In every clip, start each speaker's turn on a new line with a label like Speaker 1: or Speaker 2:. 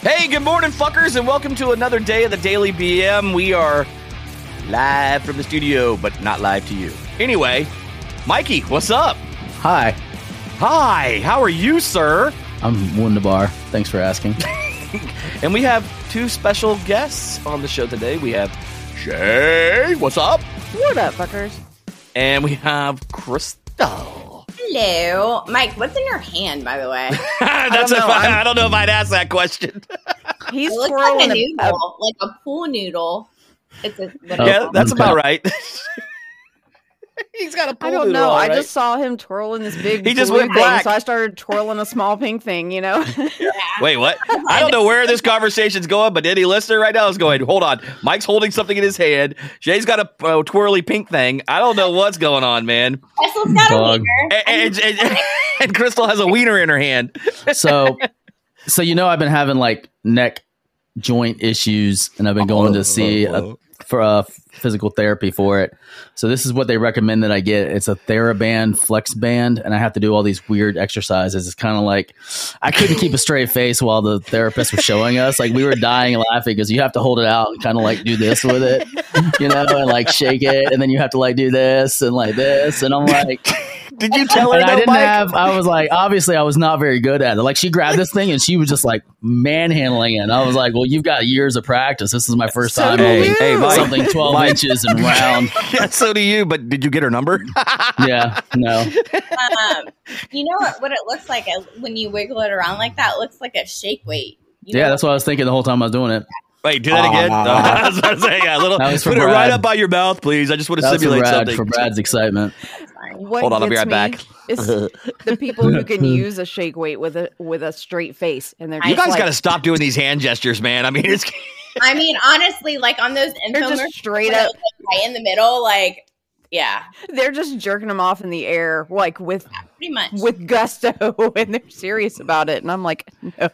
Speaker 1: Hey, good morning, fuckers, and welcome to another day of the Daily BM. We are live from the studio, but not live to you. Anyway, Mikey, what's up?
Speaker 2: Hi,
Speaker 1: Hi, how are you, sir?
Speaker 2: I'm Wunderbar. Thanks for asking.
Speaker 1: And we have two special guests on the show today. We have Shay, what's up?
Speaker 3: What up, fuckers?
Speaker 1: And we have Crystal.
Speaker 4: Hello, Mike. What's in your hand, by the way?
Speaker 1: That's
Speaker 3: don't know,
Speaker 1: I,
Speaker 3: I'm-
Speaker 1: don't know if I'd ask that question.
Speaker 3: He's
Speaker 4: It looks like a
Speaker 3: a,
Speaker 4: noodle, like a pool noodle. It's a
Speaker 2: Oh,
Speaker 1: yeah, that's about right. He's got a pool
Speaker 3: I don't know.
Speaker 1: all
Speaker 3: I just saw him twirling this big.
Speaker 1: He just
Speaker 3: blue
Speaker 1: went
Speaker 3: thing,
Speaker 1: black.
Speaker 3: so I started twirling a small pink thing. You know.
Speaker 1: Wait, what? I don't know where this conversation's going, but any listener right now is going, hold on. Mike's holding something in his hand. Jay's got a uh, twirly pink thing. I don't know what's going on, man.
Speaker 4: Crystal's got a wiener.
Speaker 1: And, and, and- and Crystal has a wiener in her hand.
Speaker 2: So, so you know, I've been having like neck joint issues, and I've been going to see a, for a physical therapy for it. So this is what they recommend that I get. It's a TheraBand Flex Band, and I have to do all these weird exercises. It's kind of like I couldn't keep a straight face while the therapist was showing us. Like we were dying laughing because you have to hold it out and kind of like do this with it, you know, and like shake it, and then you have to like do this and like this, and I'm like.
Speaker 1: Did you tell her
Speaker 2: And I didn't
Speaker 1: Mike?
Speaker 2: have. I was like, obviously, I was not very good at it. Like, she grabbed this thing and she was just like manhandling it. And I was like, well, you've got years of practice. This is my first
Speaker 3: So
Speaker 2: time
Speaker 3: do
Speaker 2: holding.
Speaker 1: Hey, Mike.
Speaker 2: something twelve
Speaker 1: Mike.
Speaker 2: inches and round.
Speaker 1: yeah, so do you, but did you get her number?
Speaker 2: Yeah, no.
Speaker 4: Um, you know what, what it looks like uh, when you wiggle it around like that? It looks like a shake weight. You
Speaker 2: Yeah,
Speaker 4: know?
Speaker 2: that's what I was thinking the whole time I was doing it.
Speaker 1: Wait, do that ah, again. I was about to say, yeah, a little,
Speaker 2: That was
Speaker 1: put it right up by your mouth, please. I just want to
Speaker 2: That was for
Speaker 1: simulate
Speaker 2: Brad
Speaker 1: something.
Speaker 2: for Brad's excitement.
Speaker 3: What
Speaker 1: Hold on, I'll be right back.
Speaker 3: Is the people who can use a shake weight with a with a straight face, and they're
Speaker 1: You guys
Speaker 3: like,
Speaker 1: got to stop doing these hand gestures, man. I mean, it's
Speaker 4: I mean, honestly, like on those
Speaker 3: They're
Speaker 4: infomercials,
Speaker 3: just straight up.
Speaker 4: like, right in the middle, like yeah,
Speaker 3: They're just jerking them off in the air, like with
Speaker 4: pretty much.
Speaker 3: with gusto, and they're serious about it. And I'm like, no.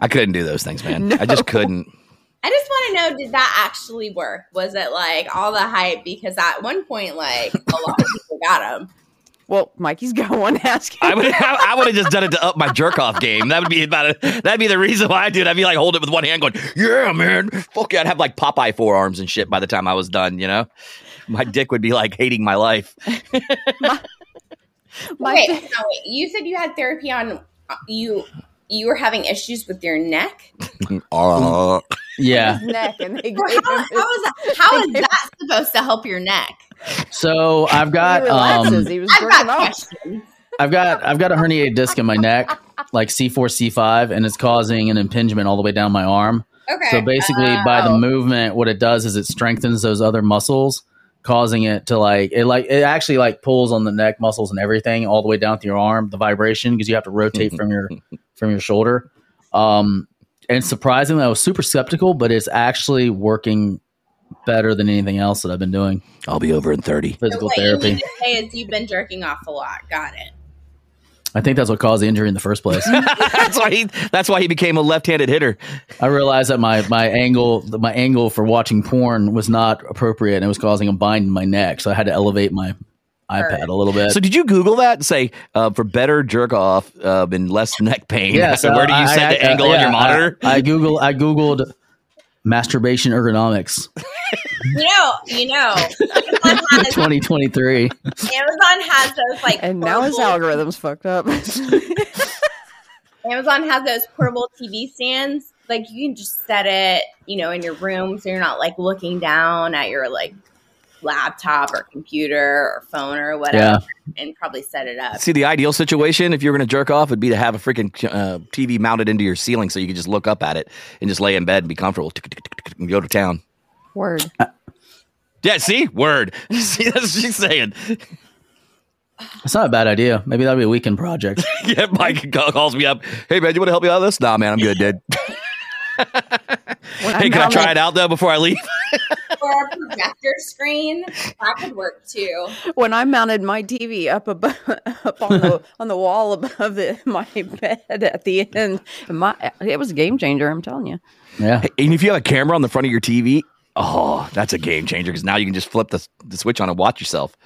Speaker 1: I couldn't do those things, man. I just couldn't.
Speaker 4: I just want to know, did that actually work? Was it like all the hype? Because at one point, like a lot of people got them.
Speaker 3: Well, Mikey's got one asking.
Speaker 1: I would I, would have just done it to up my jerk off game. That would be about it. That'd be the reason why I do it. I'd be like holding it with one hand, going, "Yeah, man, fuck yeah!" I'd have like Popeye forearms and shit by the time I was done. You know, my dick would be like hating my life.
Speaker 3: My
Speaker 4: wait,
Speaker 3: fa-
Speaker 4: no, wait. You said you had therapy on uh, you. You were having issues with your neck.
Speaker 1: Uh,
Speaker 2: Yeah.
Speaker 3: neck, and they
Speaker 4: how, how is that? How is that supposed to help your neck?
Speaker 2: So I've got um,
Speaker 3: he was
Speaker 4: I've got questions.
Speaker 2: I've got I've got a herniated disc in my neck, like C four C five, and it's causing an impingement all the way down my arm.
Speaker 4: Okay.
Speaker 2: So basically, by the
Speaker 4: Oh.
Speaker 2: movement, what it does is it strengthens those other muscles, causing it to like it like it actually like pulls on the neck muscles and everything all the way down to your arm. The vibration because you have to rotate from your from your shoulder. Um, and surprisingly, I was super skeptical, but it's actually working better than anything else that I've been doing.
Speaker 1: I'll be over in thirty.
Speaker 2: Physical
Speaker 4: what you
Speaker 2: therapy.
Speaker 4: mean to say is you've been jerking off a lot. Got it.
Speaker 2: I think that's what caused the injury in the first place.
Speaker 1: that's why he. That's why he became a left-handed hitter.
Speaker 2: I realized that my my angle my angle for watching porn was not appropriate and it was causing a bind in my neck. So I had to elevate my iPad a little bit.
Speaker 1: So did you Google that and say uh, for better jerk off uh, and less neck pain?
Speaker 2: yeah,
Speaker 1: So where do you
Speaker 2: I-
Speaker 1: set
Speaker 2: I-
Speaker 1: the angle
Speaker 2: yeah,
Speaker 1: on your
Speaker 2: I-
Speaker 1: monitor?
Speaker 2: I, Google I googled masturbation ergonomics
Speaker 4: You know, you know, Amazon has,
Speaker 2: 2023.
Speaker 4: Amazon has those like
Speaker 3: And now his algorithm's fucked up.
Speaker 4: Amazon has those portable TV stands. Like you can just set it, you know, in your room, so you're not like looking down at your like laptop or computer or phone or whatever, and probably set it up.
Speaker 1: See, the ideal situation if you're going to jerk off would be to have a freaking uh, TV mounted into your ceiling so you could just look up at it and just lay in bed and be comfortable and go to town.
Speaker 3: Word.
Speaker 1: Yeah, see? Word. see, that's what she's saying.
Speaker 2: It's not a bad idea. Maybe that'll be a weekend project.
Speaker 1: Yeah, Mike calls me up. Hey, man, you want to help me out with this? Nah, man, I'm good, dude.
Speaker 3: When
Speaker 1: hey, can I
Speaker 3: mounted-
Speaker 1: try it out, though, before I leave?
Speaker 4: For a projector screen, that could work too.
Speaker 3: When I mounted my TV up above, up on the on the wall above the, my bed at the end, my it was a game changer. I'm telling you.
Speaker 2: Yeah.
Speaker 1: And if you have a camera on the front of your TV, oh, that's a game changer because now you can just flip the, the switch on and watch yourself.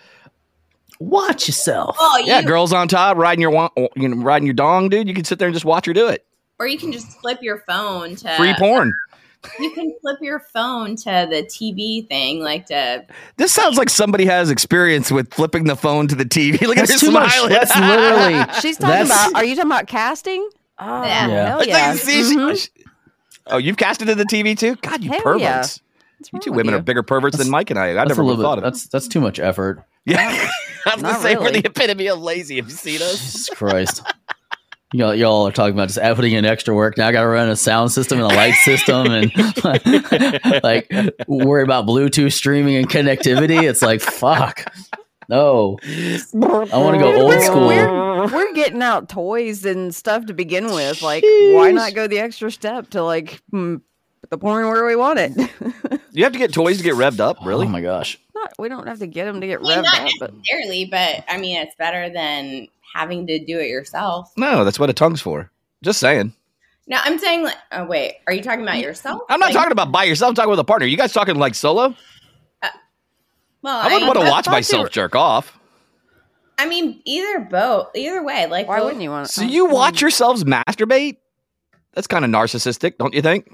Speaker 2: Watch yourself.
Speaker 4: Oh, you,
Speaker 1: Yeah, girls on top riding your you know, riding your dong, dude. You can sit there and just watch her do it.
Speaker 4: or you can just flip your phone to
Speaker 1: Free porn.
Speaker 4: You can flip your phone to the TV thing, like to.
Speaker 1: This sounds like somebody has experience with flipping the phone to the TV. Look at her
Speaker 2: That's too much. That's literally.
Speaker 3: She's talking
Speaker 2: That's-
Speaker 3: about. Are you talking about casting? Oh,
Speaker 4: Yeah.
Speaker 2: Yeah.
Speaker 3: hell
Speaker 1: Like, see, she-
Speaker 3: Mhm.
Speaker 1: oh, you've casted to the TV too? God, you
Speaker 3: Hell
Speaker 1: perverts.
Speaker 3: yeah.
Speaker 1: You two women
Speaker 3: you?
Speaker 1: are bigger perverts than Mike and I. I
Speaker 2: That's
Speaker 1: never
Speaker 2: a
Speaker 1: would have thought
Speaker 2: bit.
Speaker 1: of it.
Speaker 2: That's that's too much effort.
Speaker 1: Yeah. I was going
Speaker 3: Not
Speaker 1: to say, we're the epitome of lazy. Have you seen us?
Speaker 2: Jesus Christ. Y'all, y'all are talking about just putting in extra work. Now I got to run a sound system and a light system and like worry about Bluetooth streaming and connectivity. It's like, fuck. No. I wanna go old school.
Speaker 3: We're, we're getting out toys and stuff to begin with. Like, why not go the extra step to like mm, put the porn where we want it?
Speaker 1: You have to get toys to get revved up, really?
Speaker 2: Oh my gosh.
Speaker 3: not, we don't have to get them to get
Speaker 4: I mean,
Speaker 3: revved
Speaker 4: not
Speaker 3: up, but
Speaker 4: necessarily, but I mean, it's better than having to do it yourself.
Speaker 1: no, that's what a tongue's for. Just saying.
Speaker 4: No, I'm saying, like, oh wait, are you talking about yourself?
Speaker 1: I'm not
Speaker 4: Like,
Speaker 1: talking about by yourself. I'm talking with a partner. You guys talking like solo?
Speaker 4: Uh, well,
Speaker 1: I wouldn't
Speaker 4: I,
Speaker 1: want to
Speaker 3: I
Speaker 1: watch myself
Speaker 3: were-
Speaker 1: jerk off.
Speaker 4: I mean, either both, either way. Like,
Speaker 3: why
Speaker 4: both-
Speaker 3: wouldn't you want?
Speaker 1: So uh, you watch yourselves masturbate? That's kind of narcissistic, don't you think?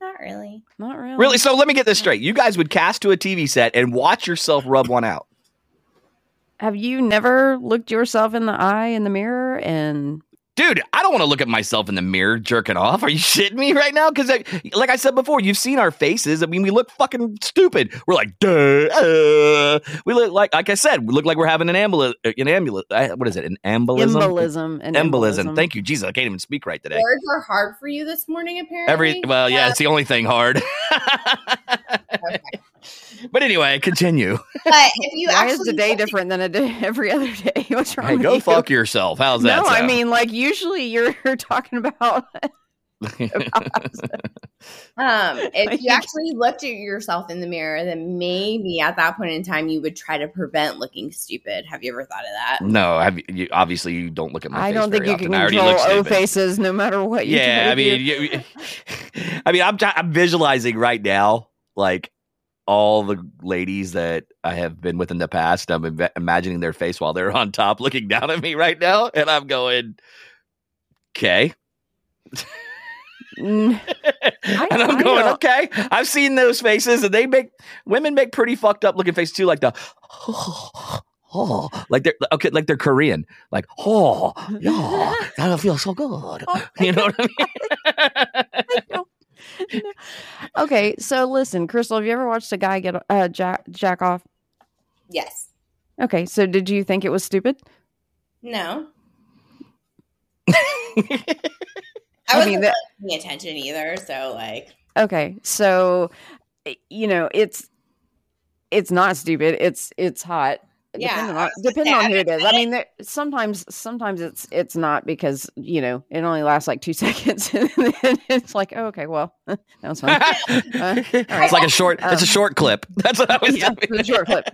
Speaker 4: Not really.
Speaker 3: Not really.
Speaker 1: Really? So let me get this straight. You guys would cast to a TV set and watch yourself rub one out.
Speaker 3: Have you never looked yourself in the eye in the mirror and
Speaker 1: Dude, I don't want to look at myself in the mirror jerking off. Are you shitting me right now? Because, like I said before, you've seen our faces. I mean, we look fucking stupid. We're like, duh. Uh. We look like, like I said, we look like we're having an ambulance. An ambulance. What is it? An embolism.
Speaker 3: embolism? An
Speaker 1: Embolism. Thank you, Jesus. I can't even speak right today.
Speaker 4: Words are hard for you this morning, apparently.
Speaker 1: Every well, yeah, it's the only thing hard.
Speaker 4: Okay.
Speaker 1: but anyway, continue.
Speaker 4: But if you
Speaker 3: Why
Speaker 4: actually
Speaker 3: is today different than a day every other day? What's wrong
Speaker 1: Hey,
Speaker 3: with
Speaker 1: go
Speaker 3: you?
Speaker 1: fuck yourself. How's that?
Speaker 3: No, I mean, like usually you're talking about.
Speaker 4: Um, if you actually looked at yourself in the mirror, then maybe at that point in time you would try to prevent looking stupid. Have you ever thought of that?
Speaker 1: no, have you, you, obviously you don't look at my
Speaker 3: I
Speaker 1: face
Speaker 3: don't think you
Speaker 1: often.
Speaker 3: can control
Speaker 1: look
Speaker 3: O faces no matter what you
Speaker 1: Yeah,
Speaker 3: try
Speaker 1: I mean,
Speaker 3: do.
Speaker 1: you, I mean, I'm t- I'm visualizing right now, like all the ladies that I have been with in the past. I'm im- imagining their face while they're on top, looking down at me right now, and I'm going, okay.
Speaker 3: Mm,
Speaker 1: and I'm
Speaker 3: I
Speaker 1: going,
Speaker 3: don't-
Speaker 1: okay. I've seen those faces, and they make women make pretty fucked up looking faces too, like the oh, like they're okay, like they're Korean, like oh, yeah, that feels so good. You know what I mean?
Speaker 3: okay, so listen, Crystal, have you ever watched a guy get uh, jack, jack off?
Speaker 4: Yes.
Speaker 3: Okay, so did you think it was stupid?
Speaker 4: No.
Speaker 3: I
Speaker 4: I wasn't
Speaker 3: mean, that-
Speaker 4: paying attention either, so like
Speaker 3: Okay, so eh, you know it's it's not stupid. It's it's hot.
Speaker 4: Yeah,
Speaker 3: depending on depending on who it is. I mean, there, sometimes sometimes it's it's not because you know it only lasts like two seconds, and then it's like, oh, okay, well, that was fun.
Speaker 1: it's like a short. it's a
Speaker 3: Um,
Speaker 1: short clip. That's what I was
Speaker 3: yeah,
Speaker 1: doing.
Speaker 3: it's a short clip.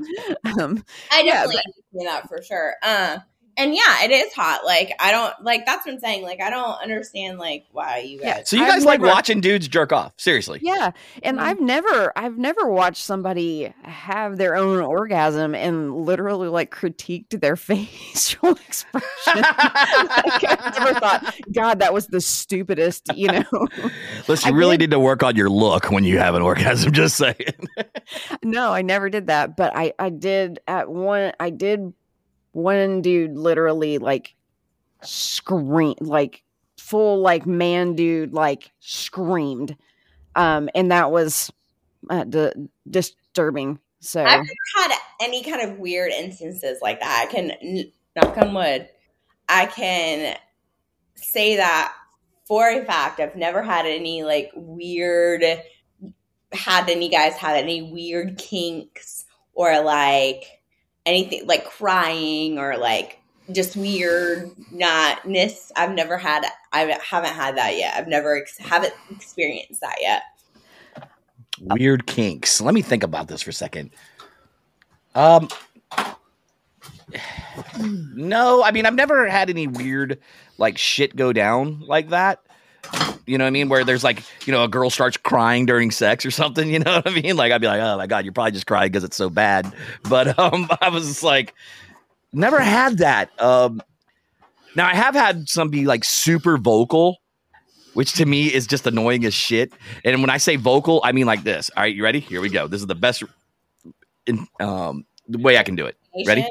Speaker 3: Um,
Speaker 4: I
Speaker 3: Yeah,
Speaker 4: definitely understand that for sure. Uh, and yeah, it is hot. Like I don't like that's what I'm saying. Like I don't understand like why you
Speaker 3: Yeah.
Speaker 4: guys.
Speaker 1: So you
Speaker 3: I've
Speaker 1: guys like
Speaker 3: never-
Speaker 1: watching dudes jerk off? Seriously?
Speaker 3: yeah, and
Speaker 4: Mhm.
Speaker 3: I've never I've never watched somebody have their own orgasm and literally like critiqued their facial expression. like, I never thought, God, that was the stupidest, you know.
Speaker 1: Listen,
Speaker 3: I
Speaker 1: you really
Speaker 3: did-
Speaker 1: need to work on your look when you have an orgasm. Just saying.
Speaker 3: no, I never did that, but I I did at one I did one dude literally like screamed, like full like man dude like screamed. Um and that was uh, disturbing. So
Speaker 4: I've never had any kind of weird instances like that. I can knock on wood. I can say that for a fact. I've never had any like weird. Had any guys had any weird kinks or like anything like crying or like just weird notness. I've never had. I haven't had that yet. I've never ex- haven't experienced that yet.
Speaker 1: Weird kinks. Let me think about this for a second. Um, no, I mean I've never had any weird like shit go down like that. You know what I mean? Where there's like, you know, a girl starts crying during sex or something. You know what I mean? Like I'd be like, oh my god, you're probably just crying because it's so bad. But um, I was just like, never had that. Um, now I have had some be like super vocal which to me is just annoying as shit. And when I say vocal, I mean like this. All right, you ready? Here we go. This is the best in, um, the way I can do it. Ready?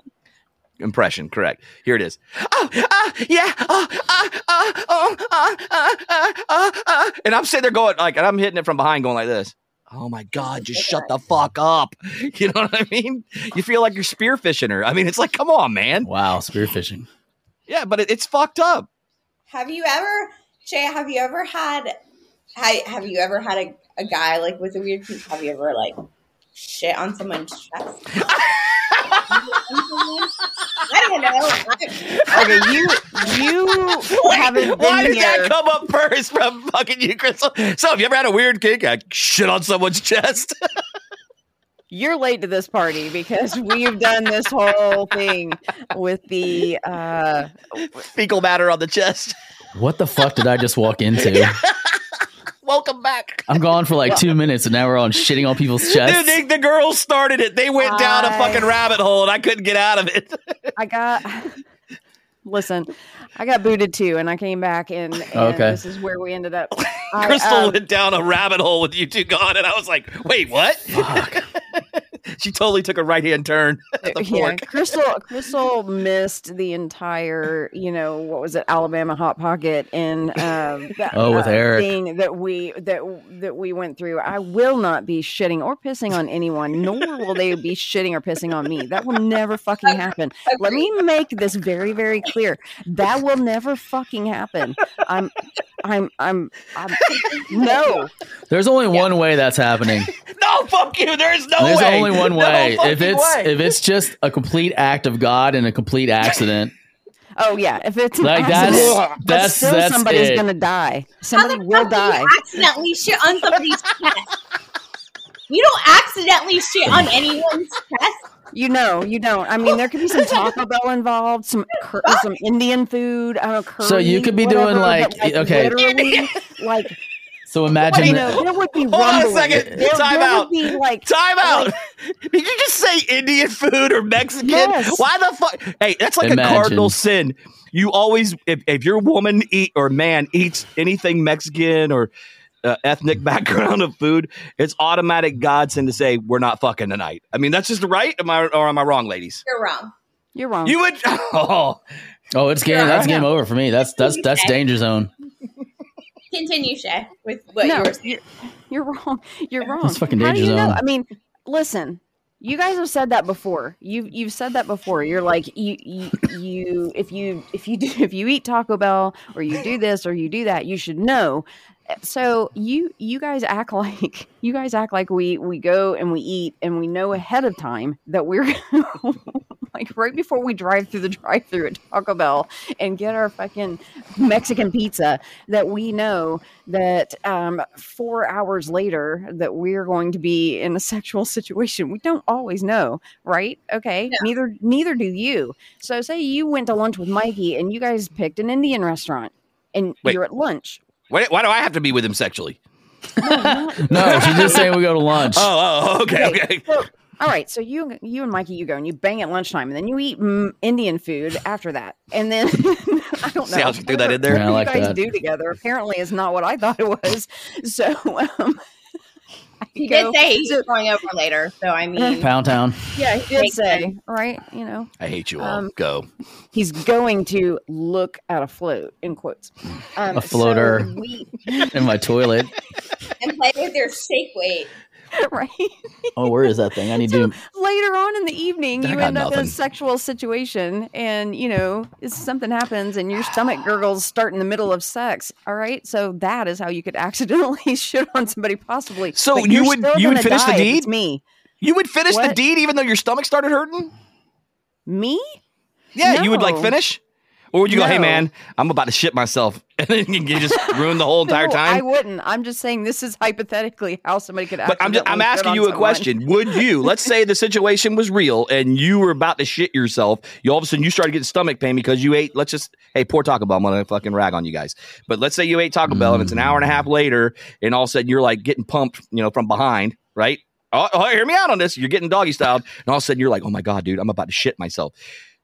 Speaker 4: Asian?
Speaker 1: Impression, correct. Here it is. Oh, uh, yeah. Oh, uh, uh, oh, uh, uh, uh, uh, uh. And I'm sitting there going like, and I'm hitting it from behind, going like this. Oh my god, just shut the fuck up. You know what I mean? You feel like you're spearfishing her. I mean, it's like, come on, man.
Speaker 2: Wow, spearfishing.
Speaker 1: Yeah, but it, it's fucked up.
Speaker 4: Have you ever, Shay? Have you ever had? Have, have you ever had a, a guy like with a weird? kink? Have you ever like shit on someone's chest? I don't know.
Speaker 3: Okay, you you haven't
Speaker 1: Why
Speaker 3: been
Speaker 1: did that come up first from fucking you, Crystal? So, have you ever had a weird kink? I shit on someone's chest.
Speaker 3: You're late to this party because we've done this whole thing with the uh
Speaker 1: Fecal matter on the chest.
Speaker 2: What the fuck did I just walk into?
Speaker 1: Welcome back.
Speaker 2: I'm gone for like two minutes and now we're on shitting on people's chests.
Speaker 1: Dude, they, the girls started it. They went down a
Speaker 3: I-
Speaker 1: fucking rabbit hole and I couldn't get out of it.
Speaker 3: I got listen, I got booted too, and I came back and, and
Speaker 2: Okay.
Speaker 3: this is where we ended up. I,
Speaker 1: Crystal
Speaker 3: um,
Speaker 1: went down a rabbit hole with you two gone, and I was like, wait, what?
Speaker 2: Fuck.
Speaker 1: she totally took a right hand turn at the
Speaker 3: yeah. Crystal Crystal missed the entire, you know, what was it, Alabama hot pocket and um, that,
Speaker 2: Oh, with
Speaker 3: uh,
Speaker 2: Eric.
Speaker 3: thing that we that that we went through. I will not be shitting or pissing on anyone, nor will they be shitting or pissing on me. That will never fucking happen. Let me make this very very clear. That will never fucking happen. I'm I'm I'm, I'm no.
Speaker 2: There's only one way that's happening.
Speaker 1: No, fuck you. There's no
Speaker 2: There's
Speaker 1: way.
Speaker 2: There's only one
Speaker 1: No
Speaker 2: way. if it's
Speaker 1: way.
Speaker 2: if it's just a complete act of God and a complete accident,
Speaker 3: Oh yeah, if it's an
Speaker 2: like
Speaker 3: accident,
Speaker 2: that's
Speaker 3: but
Speaker 2: that's
Speaker 3: still
Speaker 2: that's
Speaker 3: somebody's
Speaker 2: it.
Speaker 3: gonna die. Somebody will die.
Speaker 4: you accidentally shit on somebody's chest? You don't accidentally shit on anyone's chest.
Speaker 3: You know, you don't. I mean, there could be some Taco Bell involved, some cur- some Indian food. I don't know. Curry,
Speaker 2: So you could be doing,
Speaker 3: whatever,
Speaker 2: like, okay.
Speaker 3: literally, like
Speaker 2: So imagine
Speaker 3: you
Speaker 2: that-
Speaker 3: know, there would be
Speaker 1: Hold on a second.
Speaker 3: There,
Speaker 1: Time
Speaker 3: there
Speaker 1: out.
Speaker 3: would be like
Speaker 1: Time out. Did you just say Indian food or Mexican?
Speaker 3: Yes.
Speaker 1: Why the fuck? Hey, that's like
Speaker 2: Imagine.
Speaker 1: a cardinal sin. You always, if, if your woman eat or man eats anything Mexican or uh, ethnic background of food, it's automatic godsend to say we're not fucking tonight. I mean, that's just right. Am I or am I wrong, ladies?
Speaker 4: You're wrong.
Speaker 3: you're wrong.
Speaker 1: You would. Oh,
Speaker 2: oh, it's game.
Speaker 4: Yeah,
Speaker 2: That's
Speaker 3: I
Speaker 2: game
Speaker 3: know.
Speaker 2: over for me. That's that's that's danger zone.
Speaker 4: Continue, Shay, with what
Speaker 3: no,
Speaker 4: you were saying.
Speaker 3: you're, you're wrong. You're wrong.
Speaker 2: That's fucking
Speaker 3: How do you know?
Speaker 2: zone.
Speaker 3: I mean, listen. You guys have said that before. You you've said that before. You're like you you, you if you if you do if you eat Taco Bell or you do this or you do that, you should know. So you you guys act like you guys act like we we go and we eat and we know ahead of time that we're like right before we drive through the drive-through at Taco Bell and get our fucking Mexican pizza that we know that um, four hours later that we're going to be in a sexual situation. We don't always know, right? Okay,
Speaker 4: No.
Speaker 3: neither neither do you. So say you went to lunch with Mikey and you guys picked an Indian restaurant and
Speaker 1: Wait.
Speaker 3: you're at lunch.
Speaker 1: why, why do I have to be with him sexually?
Speaker 2: No, she's just saying we go to lunch.
Speaker 1: Oh, oh, okay, okay.
Speaker 3: So, all right, so you you and Mikey you go and you bang at lunchtime and then you eat mm, Indian food after that, and then I don't know.
Speaker 1: See how she threw that in there?
Speaker 2: Yeah, I like
Speaker 3: you guys
Speaker 2: that.
Speaker 3: do together apparently is not what I thought it was. So um,
Speaker 4: He
Speaker 3: go-
Speaker 4: did say he's
Speaker 3: so-
Speaker 4: going over later, so I mean,
Speaker 2: Pound Town.
Speaker 3: yeah, he did say right. You know,
Speaker 1: I hate you all.
Speaker 3: Um,
Speaker 1: Go.
Speaker 3: he's going to look at a float in quotes. Um,
Speaker 2: A floater.
Speaker 3: so we,
Speaker 2: in my toilet.
Speaker 4: and play with your shake weight.
Speaker 3: right.
Speaker 2: Oh, where is that thing? I need to.
Speaker 3: later on in the evening
Speaker 1: I
Speaker 3: you
Speaker 1: got
Speaker 3: end up in a sexual situation and you know something happens and your stomach gurgles start in the middle of sex all right so that is how you could accidentally shit on somebody possibly
Speaker 1: So
Speaker 3: But
Speaker 1: you would- you would finish the deed?
Speaker 3: it's me
Speaker 1: You would finish the deed even though your stomach started hurting?
Speaker 3: me
Speaker 1: Yeah, you would like finish? Or would you go, hey man, I'm about to shit myself? And then you just ruin the whole entire
Speaker 3: No, i wouldn't i'm just saying this is hypothetically how somebody could
Speaker 1: But I'm just, I'm asking you a
Speaker 3: someone.
Speaker 1: question. Would you, let's say the situation was real and you were about to shit yourself, you all of a sudden you started getting stomach pain because you ate, let's just, hey, poor Taco Bell, I'm gonna fucking rag on you guys. But let's say you ate Taco Bell and it's an hour and a half later, and all of a sudden you're like getting pumped, you know, from behind, right? Oh, oh, hear me out on this. You're getting doggy styled, and all of a sudden you're like, oh my God, dude, I'm about to shit myself.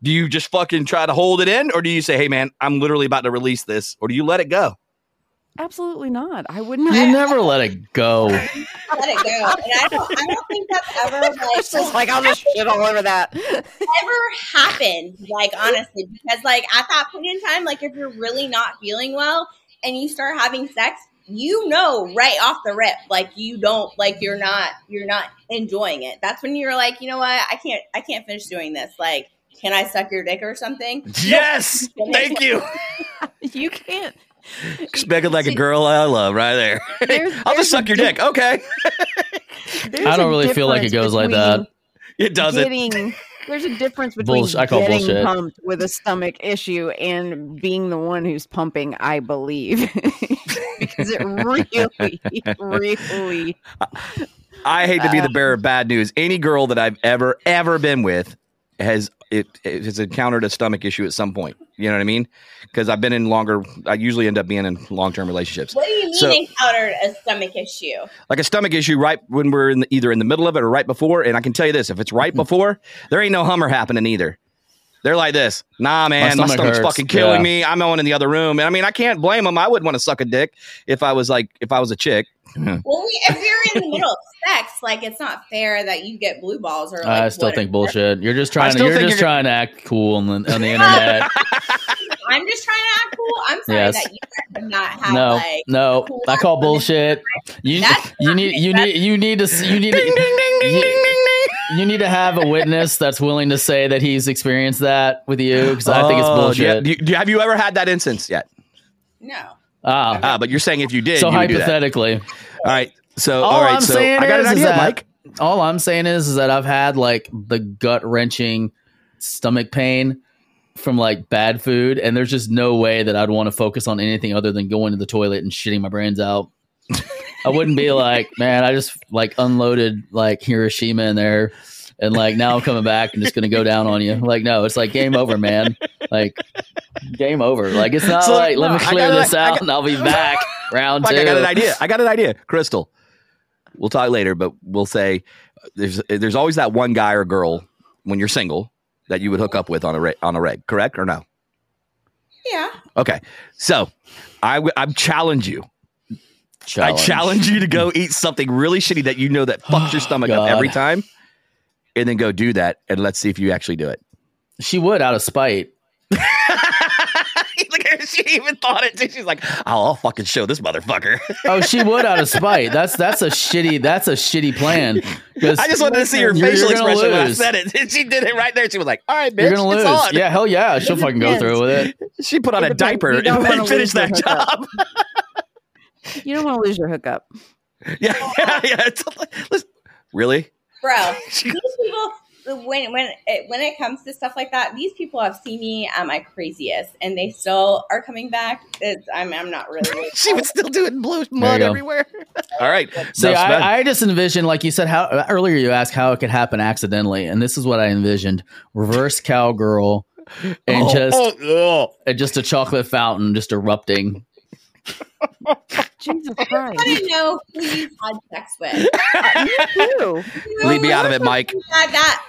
Speaker 1: Do you just fucking try to hold it in, or do you say, hey man, I'm literally about to release this, or do you let it go?
Speaker 3: Absolutely not. I would not.
Speaker 2: You never let it go.
Speaker 4: Let it go. And I don't, I don't think that's ever like,
Speaker 3: It's just like I'll just shit all over that.
Speaker 4: ever happened. Like honestly, because like at that point in time, like if you're really not feeling well and you start having sex, you know right off the rip, like you don't like you're not you're not enjoying it. That's when you're like, you know what, I can't I can't finish doing this. Like, can I suck your dick or something?
Speaker 1: Yes, thank you.
Speaker 3: You can't.
Speaker 1: Speaking like a girl I love, right there.
Speaker 3: There's-
Speaker 1: I'll
Speaker 3: there's
Speaker 1: just suck your
Speaker 3: diff-
Speaker 1: dick. Okay,
Speaker 2: I don't really feel like it goes like that.
Speaker 1: it doesn't.
Speaker 3: Getting, there's a difference between
Speaker 2: Bullsh- I call
Speaker 3: getting
Speaker 2: bullshit.
Speaker 3: pumped with a stomach issue and being the one who's pumping. I believe because it really, really.
Speaker 1: I hate to be the
Speaker 3: Um,
Speaker 1: bearer of bad news. Any girl that I've ever ever been with has it, it has encountered a stomach issue at some point. You know what I mean? Because I've been in longer. I usually end up being in long term relationships.
Speaker 4: What do you mean
Speaker 1: So-
Speaker 4: encountered a stomach issue?
Speaker 1: Like a stomach issue right when we're in the, either in the middle of it or right before. And I can tell you this: if it's right hmm. before, there ain't no Hummer happening either. They're like this. Nah, man, my,
Speaker 2: stomach
Speaker 1: stomach's
Speaker 2: hurts.
Speaker 1: fucking killing
Speaker 2: Yeah.
Speaker 1: me. I'm going in the other room. And I mean, I can't blame them. I wouldn't want to suck a dick if I was like if I was a chick.
Speaker 4: Well, we, if you're in the middle of sex, like it's not fair that you get blue balls or. Like,
Speaker 2: I still
Speaker 4: whatever.
Speaker 2: think bullshit. You're just trying to. You're just
Speaker 1: you're-
Speaker 2: trying to act cool on the, on the internet.
Speaker 4: I'm just trying to act cool. I'm sorry
Speaker 2: Yes.
Speaker 4: that you guys have not had
Speaker 2: no,
Speaker 4: like.
Speaker 2: no,
Speaker 4: cool
Speaker 2: I call bullshit. You
Speaker 4: That's
Speaker 2: you need you need you need to you need
Speaker 1: Ding, ding,
Speaker 2: to,
Speaker 1: ding, ding,
Speaker 2: you- need to have a witness that's willing to say that he's experienced that with you because I think it's
Speaker 1: Oh, do you-
Speaker 2: bullshit.
Speaker 1: do you- do you- have you ever had that instance yet?
Speaker 4: No.
Speaker 2: ah,
Speaker 1: Ah, but you're saying if you did,
Speaker 2: so
Speaker 1: you would do that.
Speaker 2: hypothetically,
Speaker 1: All right. So
Speaker 2: all
Speaker 1: all right.
Speaker 2: I'm
Speaker 1: so
Speaker 2: saying
Speaker 1: I got
Speaker 2: is,
Speaker 1: an
Speaker 2: is
Speaker 1: idea,
Speaker 2: that
Speaker 1: Mike.
Speaker 2: all I'm saying is, is that I've had like the gut wrenching stomach pain from like bad food, and there's just no way that I'd want to focus on anything other than going to the toilet and shitting my brains out. I wouldn't be like, man, I just like unloaded like Hiroshima in there, and like now I'm coming back and just gonna go down on you. Like, no, it's like game over, man. Like, game over. Like, it's not
Speaker 1: So,
Speaker 2: like let me clear
Speaker 1: got-
Speaker 2: this
Speaker 1: I
Speaker 2: out
Speaker 1: got-
Speaker 2: and I'll be back round
Speaker 1: Mike,
Speaker 2: two.
Speaker 1: I got an idea. I got an idea. Crystal. We'll talk later, but we'll say uh, there's there's always that one guy or girl when you're single that you would hook up with on a re- on a reg, correct or no?
Speaker 4: Yeah.
Speaker 1: Okay. So I w- I challenge you.
Speaker 2: Challenge.
Speaker 1: I challenge you to go eat something really shitty that you know that fucks your stomach up every time, and then go do that, and let's see if you actually do it.
Speaker 2: She would out of spite.
Speaker 1: Look. She even thought it. too. She's like, "Oh, I'll fucking show this motherfucker."
Speaker 2: Oh, she would out of spite. That's that's a shitty that's a shitty plan. 'Cause
Speaker 1: I just wanted to see her
Speaker 2: You're-
Speaker 1: facial
Speaker 2: you're gonna
Speaker 1: expression when I
Speaker 2: lose.
Speaker 1: said it. And she did it right there. She was like, "All right, bitch,
Speaker 2: you're gonna
Speaker 1: it's
Speaker 2: lose.
Speaker 1: on."
Speaker 2: Yeah, hell yeah, she'll fucking go through with it.
Speaker 1: She put on a diaper and
Speaker 3: wanna
Speaker 1: finished that
Speaker 3: your hookup.
Speaker 1: job.
Speaker 3: You don't want to lose your hookup.
Speaker 1: yeah, yeah, yeah. It's like, listen, really?
Speaker 4: Bro, these people when when it, when it comes to stuff like that, these people have seen me at my craziest, and they still are coming back. It's, I'm I'm not really.
Speaker 1: She was still doing blue mud everywhere. All right.
Speaker 2: See,
Speaker 1: Enough.
Speaker 2: I, I just envisioned, like you said, how earlier you asked how it could happen accidentally, and this is what I envisioned: reverse cowgirl, and
Speaker 1: Oh,
Speaker 2: just
Speaker 1: oh, oh.
Speaker 2: and just a chocolate fountain just erupting.
Speaker 3: Jesus Christ.
Speaker 4: I
Speaker 3: Christ.
Speaker 4: want to know who you had sex with.
Speaker 3: Ew.
Speaker 4: You know,
Speaker 1: Leave me out of it, Mike.
Speaker 4: That, that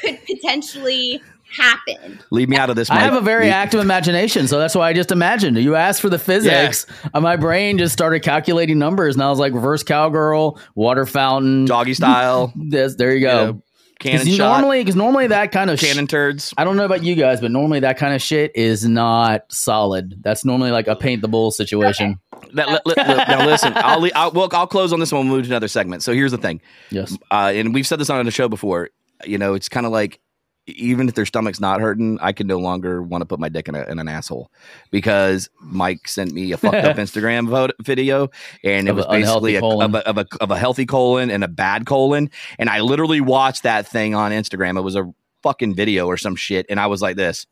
Speaker 4: could potentially happen.
Speaker 1: Leave me out of this. Mike.
Speaker 2: I have a very
Speaker 1: Leave-
Speaker 2: active imagination, so that's why I just imagined. You asked for the physics, and my brain just started calculating numbers, and I was like, reverse cowgirl, water fountain.
Speaker 1: doggy style,
Speaker 2: This, there you
Speaker 1: you
Speaker 2: go.
Speaker 1: know, cannon
Speaker 2: Because
Speaker 1: shot,
Speaker 2: normally, because normally that kind of sh-
Speaker 1: cannon turds.
Speaker 2: I don't know about you guys, but normally that kind of shit is not solid. That's normally like a paint the bull situation.
Speaker 1: That- li- li- li- now listen, I'll, le- I'll, well, I'll close on this one. We'll move to another segment. So here's the thing,
Speaker 2: Yes.
Speaker 1: uh, and we've said this on the show before. You know, it's kind of like even if their stomach's not hurting, I can no longer want to put my dick in, a, in an asshole because Mike sent me a fucked up Instagram vote, video, and it
Speaker 2: Of
Speaker 1: was basically a, of, a, of, a, of a healthy colon and a bad colon. And I literally watched that thing on Instagram. It was a fucking video or some shit, and I was like, "This,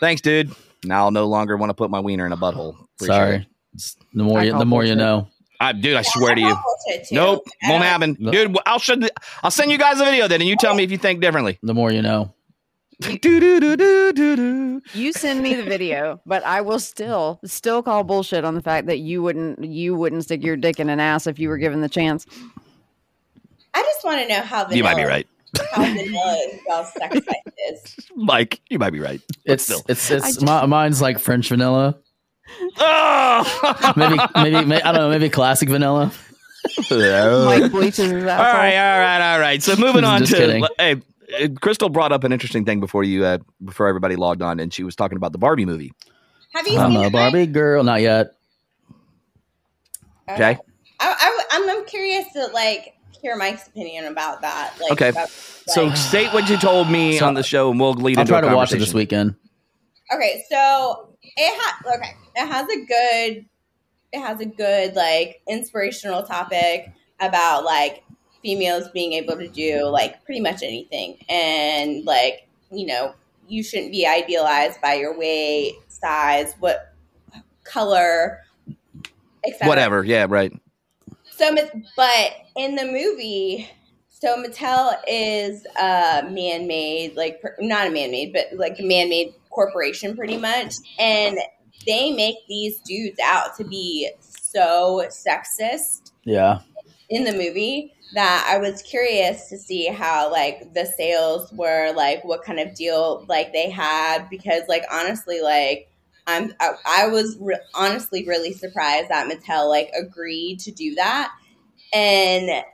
Speaker 1: thanks, dude." Now I'll no longer want to put my wiener in a butthole. Appreciate
Speaker 2: Sorry.
Speaker 1: it.
Speaker 2: The more you, the more you know.
Speaker 1: I, dude, I swear to you.
Speaker 4: call bullshit, too.
Speaker 1: Nope, won't happen, dude. I'll show. I'll send you guys a video then, and you tell me if you think differently.
Speaker 2: The more you know.
Speaker 1: Do-do-do-do-do-do.
Speaker 3: You send me the video, but I will still still call bullshit on the fact that you wouldn't you wouldn't stick your dick in an ass if you were given the chance.
Speaker 4: I just want to know how vanilla,
Speaker 1: You might be right,
Speaker 4: How vanilla y'all's sex is.
Speaker 1: Mike. You might be right.
Speaker 2: It's
Speaker 1: still,
Speaker 2: it's it's
Speaker 3: just-
Speaker 2: my, mine's like French vanilla.
Speaker 1: Oh!
Speaker 2: maybe, maybe, may I don't know. Maybe classic vanilla.
Speaker 3: Mike bleaches his
Speaker 1: All right, all right, all right. So moving on
Speaker 2: Just
Speaker 1: to
Speaker 2: kidding.
Speaker 1: hey, Crystal brought up an interesting thing before you uh, before everybody logged on, and she was talking about the Barbie movie.
Speaker 4: Have you
Speaker 2: I'm
Speaker 4: seen
Speaker 2: a
Speaker 4: it?
Speaker 2: Barbie girl. Not yet.
Speaker 1: Okay.
Speaker 4: I, I, am I'm curious to like hear Mike's opinion about that. Like,
Speaker 1: Okay.
Speaker 4: about,
Speaker 1: So state what you told me
Speaker 2: So-
Speaker 1: on the show, and we'll lead
Speaker 2: I'll
Speaker 1: into
Speaker 2: try to watch it this weekend.
Speaker 4: Okay, so it ha- okay, it has a good it has a good like inspirational topic about like females being able to do like pretty much anything and like, you know, you shouldn't be idealized by your weight, size, what color, etc.
Speaker 1: Whatever. Yeah. Right.
Speaker 4: So, Mat- but in the movie, so Mattel is a man-made, like not a man-made, but like a man-made corporation, pretty much, and they make these dudes out to be so sexist
Speaker 2: Yeah.
Speaker 4: in the movie that I was curious to see how like the sales were, like what kind of deal like they had, because like honestly, like I'm I, I was re- honestly really surprised that Mattel like agreed to do that, and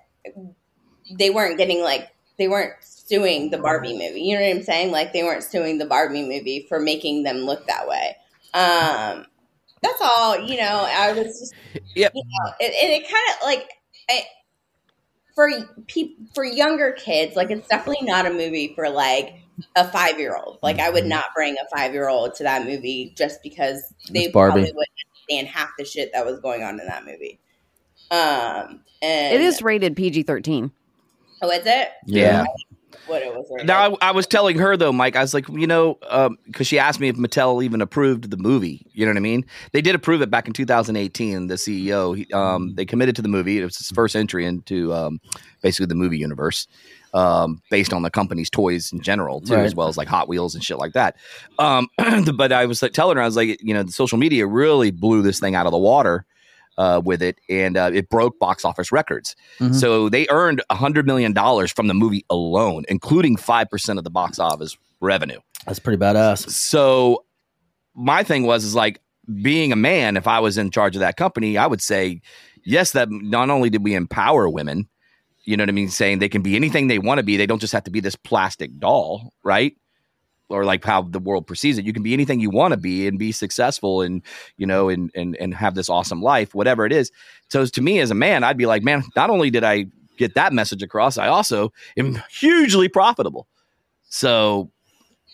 Speaker 4: they weren't getting like they weren't suing the Barbie movie. You know what I'm saying? Like they weren't suing the Barbie movie for making them look that way. Um, that's all. You know, I was just
Speaker 1: Yep.
Speaker 4: you know, and, and it kind of like I, for peop, for younger kids, like it's definitely not a movie for like a five year old. Like I would not bring a five year old to that movie just because they
Speaker 2: It's Barbie.
Speaker 4: probably wouldn't understand half the shit that was going on in that movie. Um, and
Speaker 3: It is rated PG thirteen.
Speaker 4: Oh, is it?
Speaker 1: Yeah.
Speaker 4: What it was? rated.
Speaker 1: Now, I, I was telling her though, Mike. I was like, you know, because she asked me if Mattel even approved the movie. You know what I mean? They did approve it back in 2018. The CEO, he, um, they committed to the movie. It was his first entry into um, basically the movie universe, um, based on the company's toys in general too,
Speaker 2: Right.
Speaker 1: as well as like Hot Wheels and shit like that. Um, but I was like telling her, I was like, you know, the social media really blew this thing out of the water. Uh, with it, and uh, it broke box office records.
Speaker 2: Mhm.
Speaker 1: So they earned hundred million dollars from the movie alone, including five percent of the box office revenue.
Speaker 2: That's pretty badass.
Speaker 1: So my thing was is like being a man. If I was in charge of that company, I would say yes. That not only did we empower women, you know what I mean, saying they can be anything they want to be. They don't just have to be this plastic doll, right? Or like how the world perceives it. You can be anything you want to be and be successful and you know and and and have this awesome life, whatever it is. So to me as a man, I'd be like, man, not only did I get that message across, I also am hugely profitable. So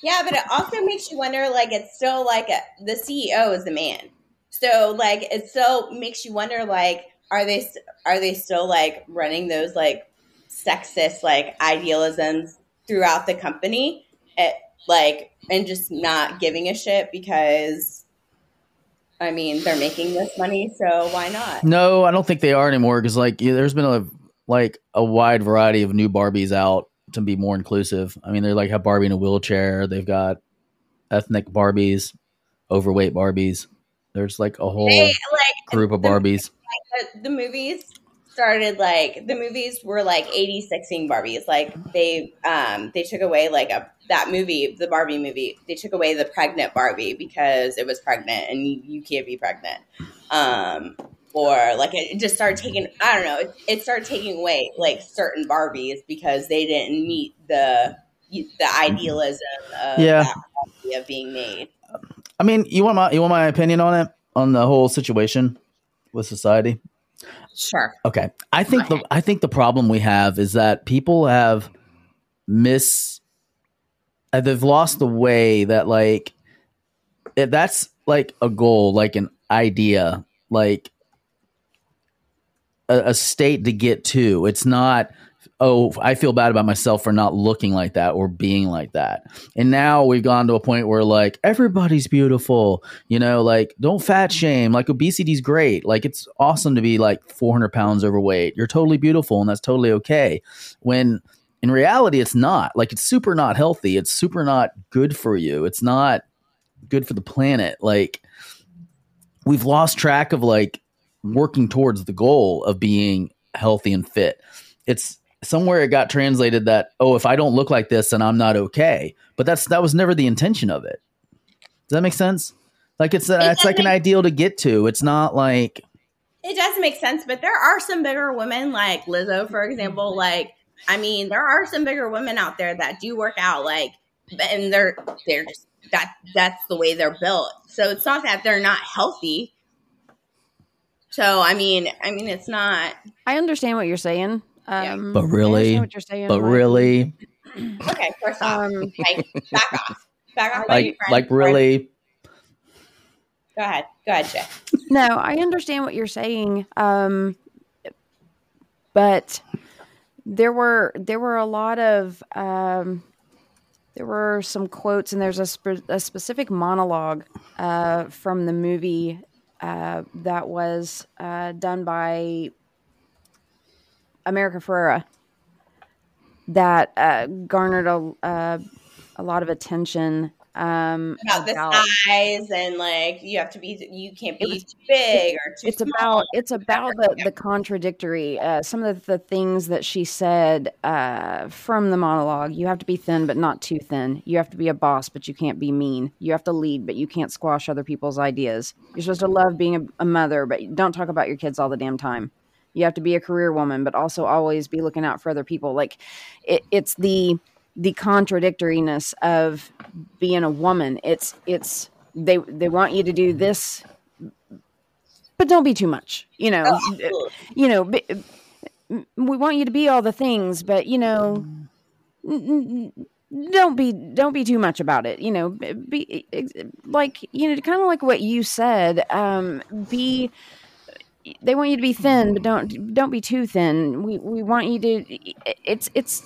Speaker 4: Yeah, but it also makes you wonder. Like, it's still like a, the CEO is a man, so like it still makes you wonder. Like, are they are they still like running those like sexist like idealisms throughout the company? It, like, and just not giving a shit because, I mean, they're making this money, so why not?
Speaker 2: No, I don't think they are anymore because like yeah, there's been a like a wide variety of new Barbies out to be more inclusive. I mean, they like have Barbie in a wheelchair. They've got ethnic Barbies, overweight Barbies. There's like a whole
Speaker 4: They like
Speaker 2: group of Barbies.
Speaker 4: the, the movies started like the movies were like 86ing barbies like they um they took away like a that movie the barbie movie they took away the pregnant barbie because it was pregnant and you, you can't be pregnant um or like it just started taking i don't know it, it started taking away like certain barbies because they didn't meet the the idealism of
Speaker 2: Yeah.
Speaker 4: of being made
Speaker 2: I mean, you want my you want my opinion on it on the whole situation with society?
Speaker 4: Sure
Speaker 2: Okay. I think the I think the problem we have is that people have miss uh, they've lost the way that like if that's like a goal, like an idea, like a, a state to get to. It's not oh, I feel bad about myself for not looking like that or being like that. And now we've gone to a point where like everybody's beautiful, you know, like don't fat shame. Like obesity's great. Like it's awesome to be like 400 pounds overweight. You're totally beautiful and that's totally okay. When in reality, it's not. Like it's super not healthy. It's super not good for you. It's not good for the planet. Like we've lost track of like working towards the goal of being healthy and fit. It's somewhere it got translated that oh if I don't look like this then I'm not okay. But that's that was never the intention of it. Does that make sense? Like it's a,
Speaker 4: It
Speaker 2: it's like an ideal to get to. It's not like
Speaker 4: It does make sense, but there are some bigger women, like Lizzo, for example. Mm-hmm. Like, I mean, there are some bigger women out there that do work out, like, and they're they're just that that's the way they're built. So it's not that they're not healthy. So I mean, I mean, it's not
Speaker 3: I understand what you're saying.
Speaker 4: Yeah.
Speaker 3: Um,
Speaker 2: But really-
Speaker 3: what you're saying.
Speaker 2: but
Speaker 3: like-
Speaker 2: really
Speaker 4: okay. First off,
Speaker 3: Um,
Speaker 4: like, back off, back off.
Speaker 2: like like really
Speaker 4: Go ahead, go ahead, Jay.
Speaker 3: No, I understand what you're saying. Um, but there were there were a lot of um, there were some quotes, and there's a, spe- a specific monologue uh, from the movie uh, that was uh, done by America Ferrera that uh, garnered a uh, a lot of attention. Um,
Speaker 4: About the
Speaker 3: about-
Speaker 4: size and like you have to be, you can't be too big or too
Speaker 3: it's
Speaker 4: small.
Speaker 3: about it's about the, the contradictory uh, some of the things that she said uh, from the monologue you have to be thin but not too thin you have to be a boss but you can't be mean you have to lead but you can't squash other people's ideas you're supposed to love being a, a mother but don't talk about your kids all the damn time you have to be a career woman but also always be looking out for other people. Like it, it's the the contradictoriness of being a woman. It's it's they they want you to do this but don't be too much you know?
Speaker 4: Oh,
Speaker 3: you know we want you to be all the things but you know don't be don't be too much about it you know? Be like you know kind of like what you said um be they want you to be thin but don't don't be too thin we we want you to it's it's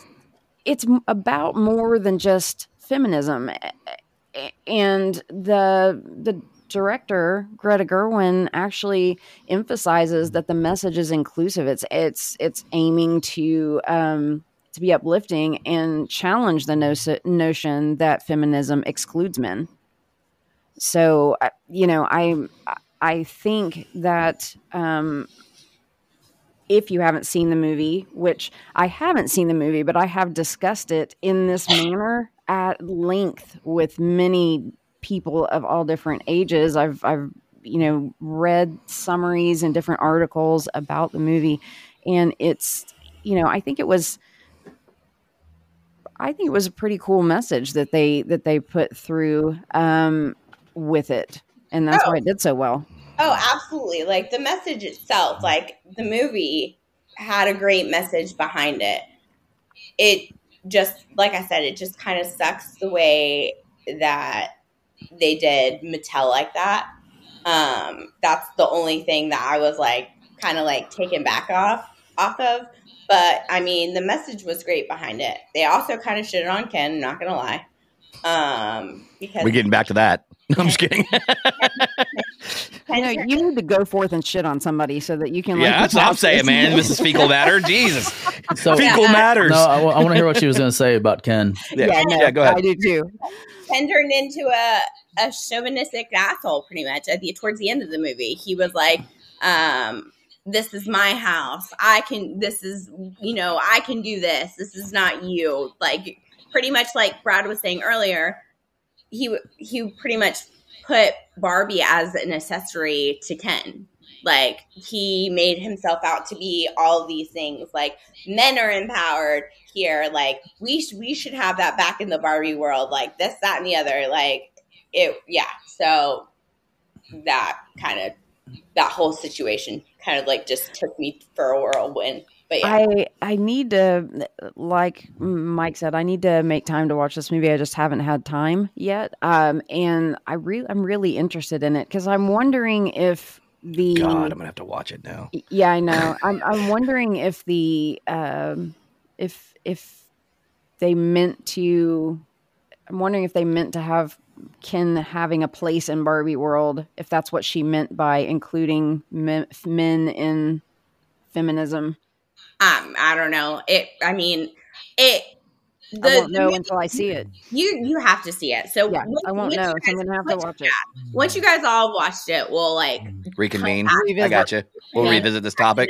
Speaker 3: it's about more than just feminism and the the director Greta Gerwig actually emphasizes that the message is inclusive. It's it's it's aiming to um, to be uplifting and challenge the no- notion that feminism excludes men. So uh, you know, I I think that um, if you haven't seen the movie, which I haven't seen the movie, but I have discussed it in this manner at length with many people of all different ages. I've I've you know read summaries and different articles about the movie and it's you know, I think it was I think it was a pretty cool message that they that they put through um with it. And that's
Speaker 4: Oh.
Speaker 3: why it did so well.
Speaker 4: Oh, absolutely. Like the message itself, like the movie had a great message behind it. It just, like I said, it just kind of sucks the way that they did Mattel like that. Um, that's the only thing that I was like kind of like taken back off off of. But I mean, the message was great behind it. They also kind of shit on Ken. Not gonna lie, um, because
Speaker 1: We're getting back to that. I'm just kidding.
Speaker 3: You know, you need to go forth and shit on somebody so that you can.
Speaker 1: yeah,
Speaker 3: like,
Speaker 1: that's what I'm
Speaker 3: watch
Speaker 1: saying,
Speaker 3: this.
Speaker 1: man. Mrs. Fecal Matter. Jesus.
Speaker 2: so
Speaker 1: Fecal
Speaker 4: Yeah.
Speaker 1: matters.
Speaker 2: no I, want to hear what she was going to say about Ken
Speaker 1: yeah,
Speaker 3: Yeah,
Speaker 1: yeah, go ahead.
Speaker 3: I do too.
Speaker 4: Ken turned into a, a chauvinistic asshole pretty much at the towards the end of the movie. He was like, um, this is my house. I can this is you know, I can do this. This is not you. Like pretty much like Brad was saying earlier, he he pretty much put Barbie as an accessory to Ken. Like he made himself out to be all these things. Like men are empowered here. Like we sh- we should have that back in the Barbie world. Like this, that, and the other. Like it, yeah. So that kind of that whole situation kind of like just took me for a whirlwind. But yeah,
Speaker 3: I I need to, like Mike said, I need to make time to watch this movie. I just haven't had time yet. Um, and I really I'm really interested in it because I'm wondering if the
Speaker 1: God, I'm gonna have to watch it now.
Speaker 3: yeah I know I'm I'm wondering if the um if if they meant to I'm wondering if they meant to have Ken having a place in Barbie world if that's what she meant by including men, men in feminism.
Speaker 4: Um, I don't know. It. I mean, it. The,
Speaker 3: I won't know
Speaker 4: the-
Speaker 3: until I see it.
Speaker 4: you you have to see it. So
Speaker 3: Yeah,
Speaker 4: once-
Speaker 3: I won't know.
Speaker 4: you
Speaker 3: So I'm
Speaker 4: guys-
Speaker 3: gonna have to watch it.
Speaker 4: Once you guys all watched it, we'll like
Speaker 1: Reconvene. I
Speaker 3: Revisit.
Speaker 1: got you. We'll revisit this topic.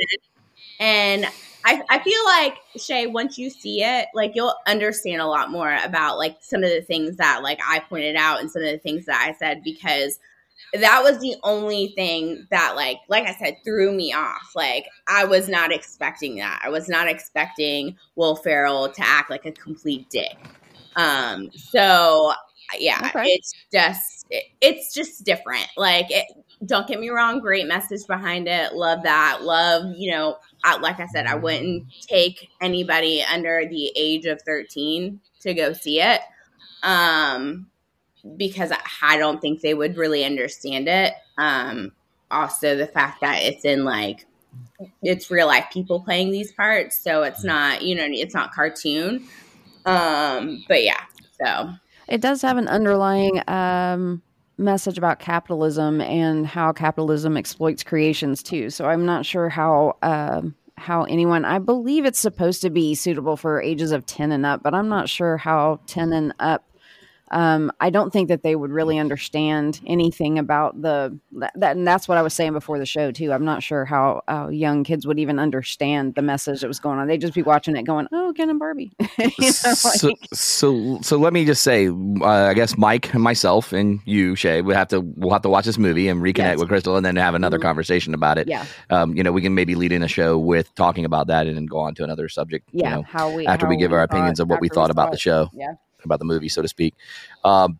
Speaker 4: And I, I feel like Shay, once you see it, like you'll understand a lot more about like some of the things that like I pointed out and some of the things that I said because that was the only thing that like like I said threw me off. Like I was not expecting that. I was not expecting Will Ferrell to act like a complete dick. Um so yeah,
Speaker 3: Okay.
Speaker 4: it's just it, it's just different. Like it don't get me wrong, great message behind it. Love that. Love, you know, I, like I said, I wouldn't take anybody under the age of 13 to go see it. Um because I- don't think they would really understand it. Um, also, the fact that it's in like it's real life people playing these parts, so it's not you know it's not cartoon. Um, but yeah, so
Speaker 3: It does have an underlying um, message about capitalism and how capitalism exploits creations too. So I'm not sure how um, how anyone. I believe it's supposed to be suitable for ages of ten and up, but I'm not sure how ten and up. Um, I don't think that they would really understand anything about the that, and that's what I was saying before the show too. I'm not sure how uh, young kids would even understand the message that was going on. They'd just be watching it, going, "Oh, Ken and Barbie." you know,
Speaker 1: so,
Speaker 3: like-
Speaker 1: so so let me just say uh, i guess mike and myself and you shay we have to we'll have to watch this movie and reconnect
Speaker 3: Yes.
Speaker 1: with crystal and then have another
Speaker 3: Mhm.
Speaker 1: conversation about it
Speaker 3: yeah,
Speaker 1: um, you know we can maybe lead in a show with talking about that and then go on to another subject
Speaker 3: yeah.
Speaker 1: you know
Speaker 3: how we
Speaker 1: after we
Speaker 3: how
Speaker 1: give our opinions of what we thought about
Speaker 3: saw
Speaker 1: the show
Speaker 3: Yeah.
Speaker 1: About the movie so to speak. Um,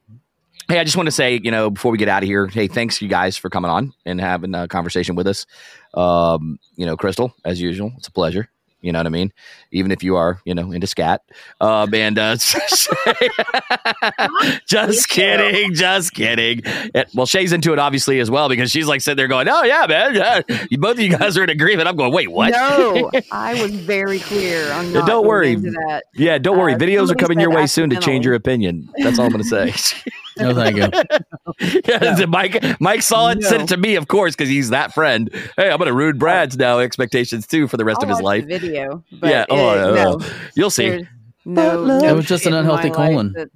Speaker 1: hey i just want to say you know before we get out of here hey thanks you guys for coming on and having a conversation with us. Um, you know crystal as usual it's a pleasure you know what I mean? Even if you are, you know, into scat. Um, and uh, just kidding, just kidding. And- well, Shay's into it obviously as well because she's like sitting there going, "Oh yeah, man, yeah." You, both of you guys are in agreement. I'm going, "Wait, what?"
Speaker 3: No, I was very clear on not
Speaker 1: don't worry.
Speaker 3: into that.
Speaker 1: Yeah, don't worry.
Speaker 3: Uh,
Speaker 1: Videos are coming your way soon to change your opinion. That's all I'm going to say.
Speaker 2: No, thank you.
Speaker 1: yeah, Mike, Mike saw it, sent it to me, of course, because he's that friend. Hey, I'm going to ruin Brad's now expectations too for the rest
Speaker 3: I'll
Speaker 1: of his
Speaker 3: watch
Speaker 1: life.
Speaker 3: the video. But
Speaker 1: Yeah,
Speaker 3: it-
Speaker 1: oh, uh,
Speaker 3: no,
Speaker 1: You'll see.
Speaker 3: there's no,
Speaker 1: It
Speaker 2: was just an unhealthy colon.
Speaker 3: that-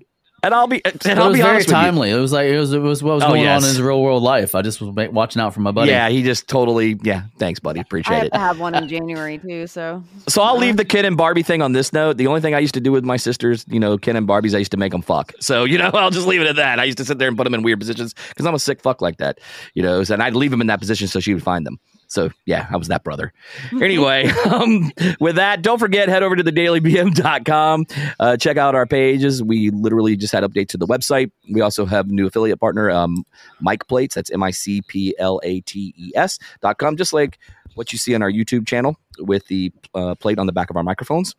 Speaker 1: And I'll be, and
Speaker 2: It
Speaker 1: I'll
Speaker 2: was
Speaker 1: be
Speaker 2: very
Speaker 1: honest
Speaker 2: timely. It was like it was it was what was
Speaker 1: Oh,
Speaker 2: going
Speaker 1: yes.
Speaker 2: on in his real world life. I just was watching out for my buddy.
Speaker 1: Yeah, he just totally. Yeah, thanks, buddy.
Speaker 3: I
Speaker 1: Appreciate
Speaker 3: have
Speaker 1: it.
Speaker 3: to have one in January too. So
Speaker 1: So I'll leave the Ken and Barbie thing on this note. The only thing I used to do with my sisters, you know, Ken and Barbies, I used to make them fuck. So you know, I'll just leave it at that. I used to sit there and put them in weird positions because I'm a sick fuck like that, you know. So, and I'd leave them in that position so she would find them. So yeah, I was that brother. Anyway, um, with that, don't forget head over to thedailybm.com. Uh, check out our pages. We literally just had updates to the website. We also have a new affiliate partner, um, Mic Plates. That's M I C P L A T E S dot com. Just like what you see on our YouTube channel with the uh, plate on the back of our microphones.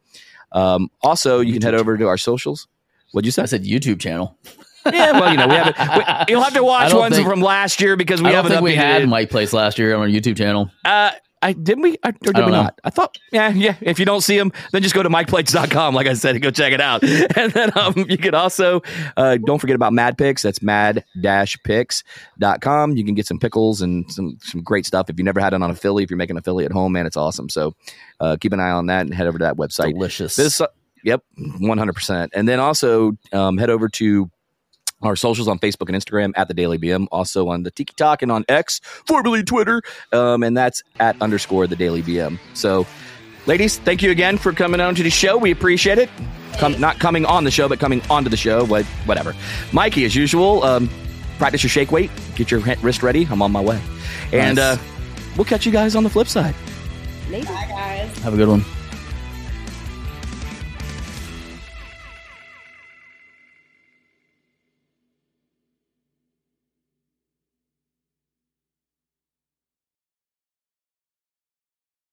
Speaker 1: Um, also, you can head over to our socials. What'd you say?
Speaker 2: I said YouTube channel.
Speaker 1: Yeah, well, you know, we haven't. We, you'll have to watch ones
Speaker 2: think-
Speaker 1: from last year because we
Speaker 2: I
Speaker 1: haven't
Speaker 2: think we had
Speaker 1: it.
Speaker 2: Mike Place last year on our YouTube channel.
Speaker 1: Uh, I didn't we or did
Speaker 2: don't
Speaker 1: we
Speaker 2: know.
Speaker 1: not? I thought yeah, yeah. If you don't see them, then just go to micplates.com, like I said, and go check it out. And then um, you can also uh, don't forget about Mad Picks. That's mad-picks.com. You can get some pickles and some some great stuff. If you never had it on a Philly, if you're making a Philly at home, man, it's awesome. So uh, keep an eye on that and head over to that website.
Speaker 2: Delicious.
Speaker 1: This, uh, yep, one hundred percent. And then also um, head over to our socials on Facebook and Instagram at the Daily BM, also on the Tiki Talk and on X, formerly Twitter, um, and that's at underscore the Daily BM. So, ladies, thank you again for coming on to the show. We appreciate it. Come, not coming on the show, but coming onto the show. But whatever. Mikey, as usual, um, practice your shake weight, get your wrist ready. I'm on my way, and
Speaker 2: Nice.
Speaker 1: uh, we'll catch you guys on the flip side.
Speaker 4: bye guys.
Speaker 2: Have a good one.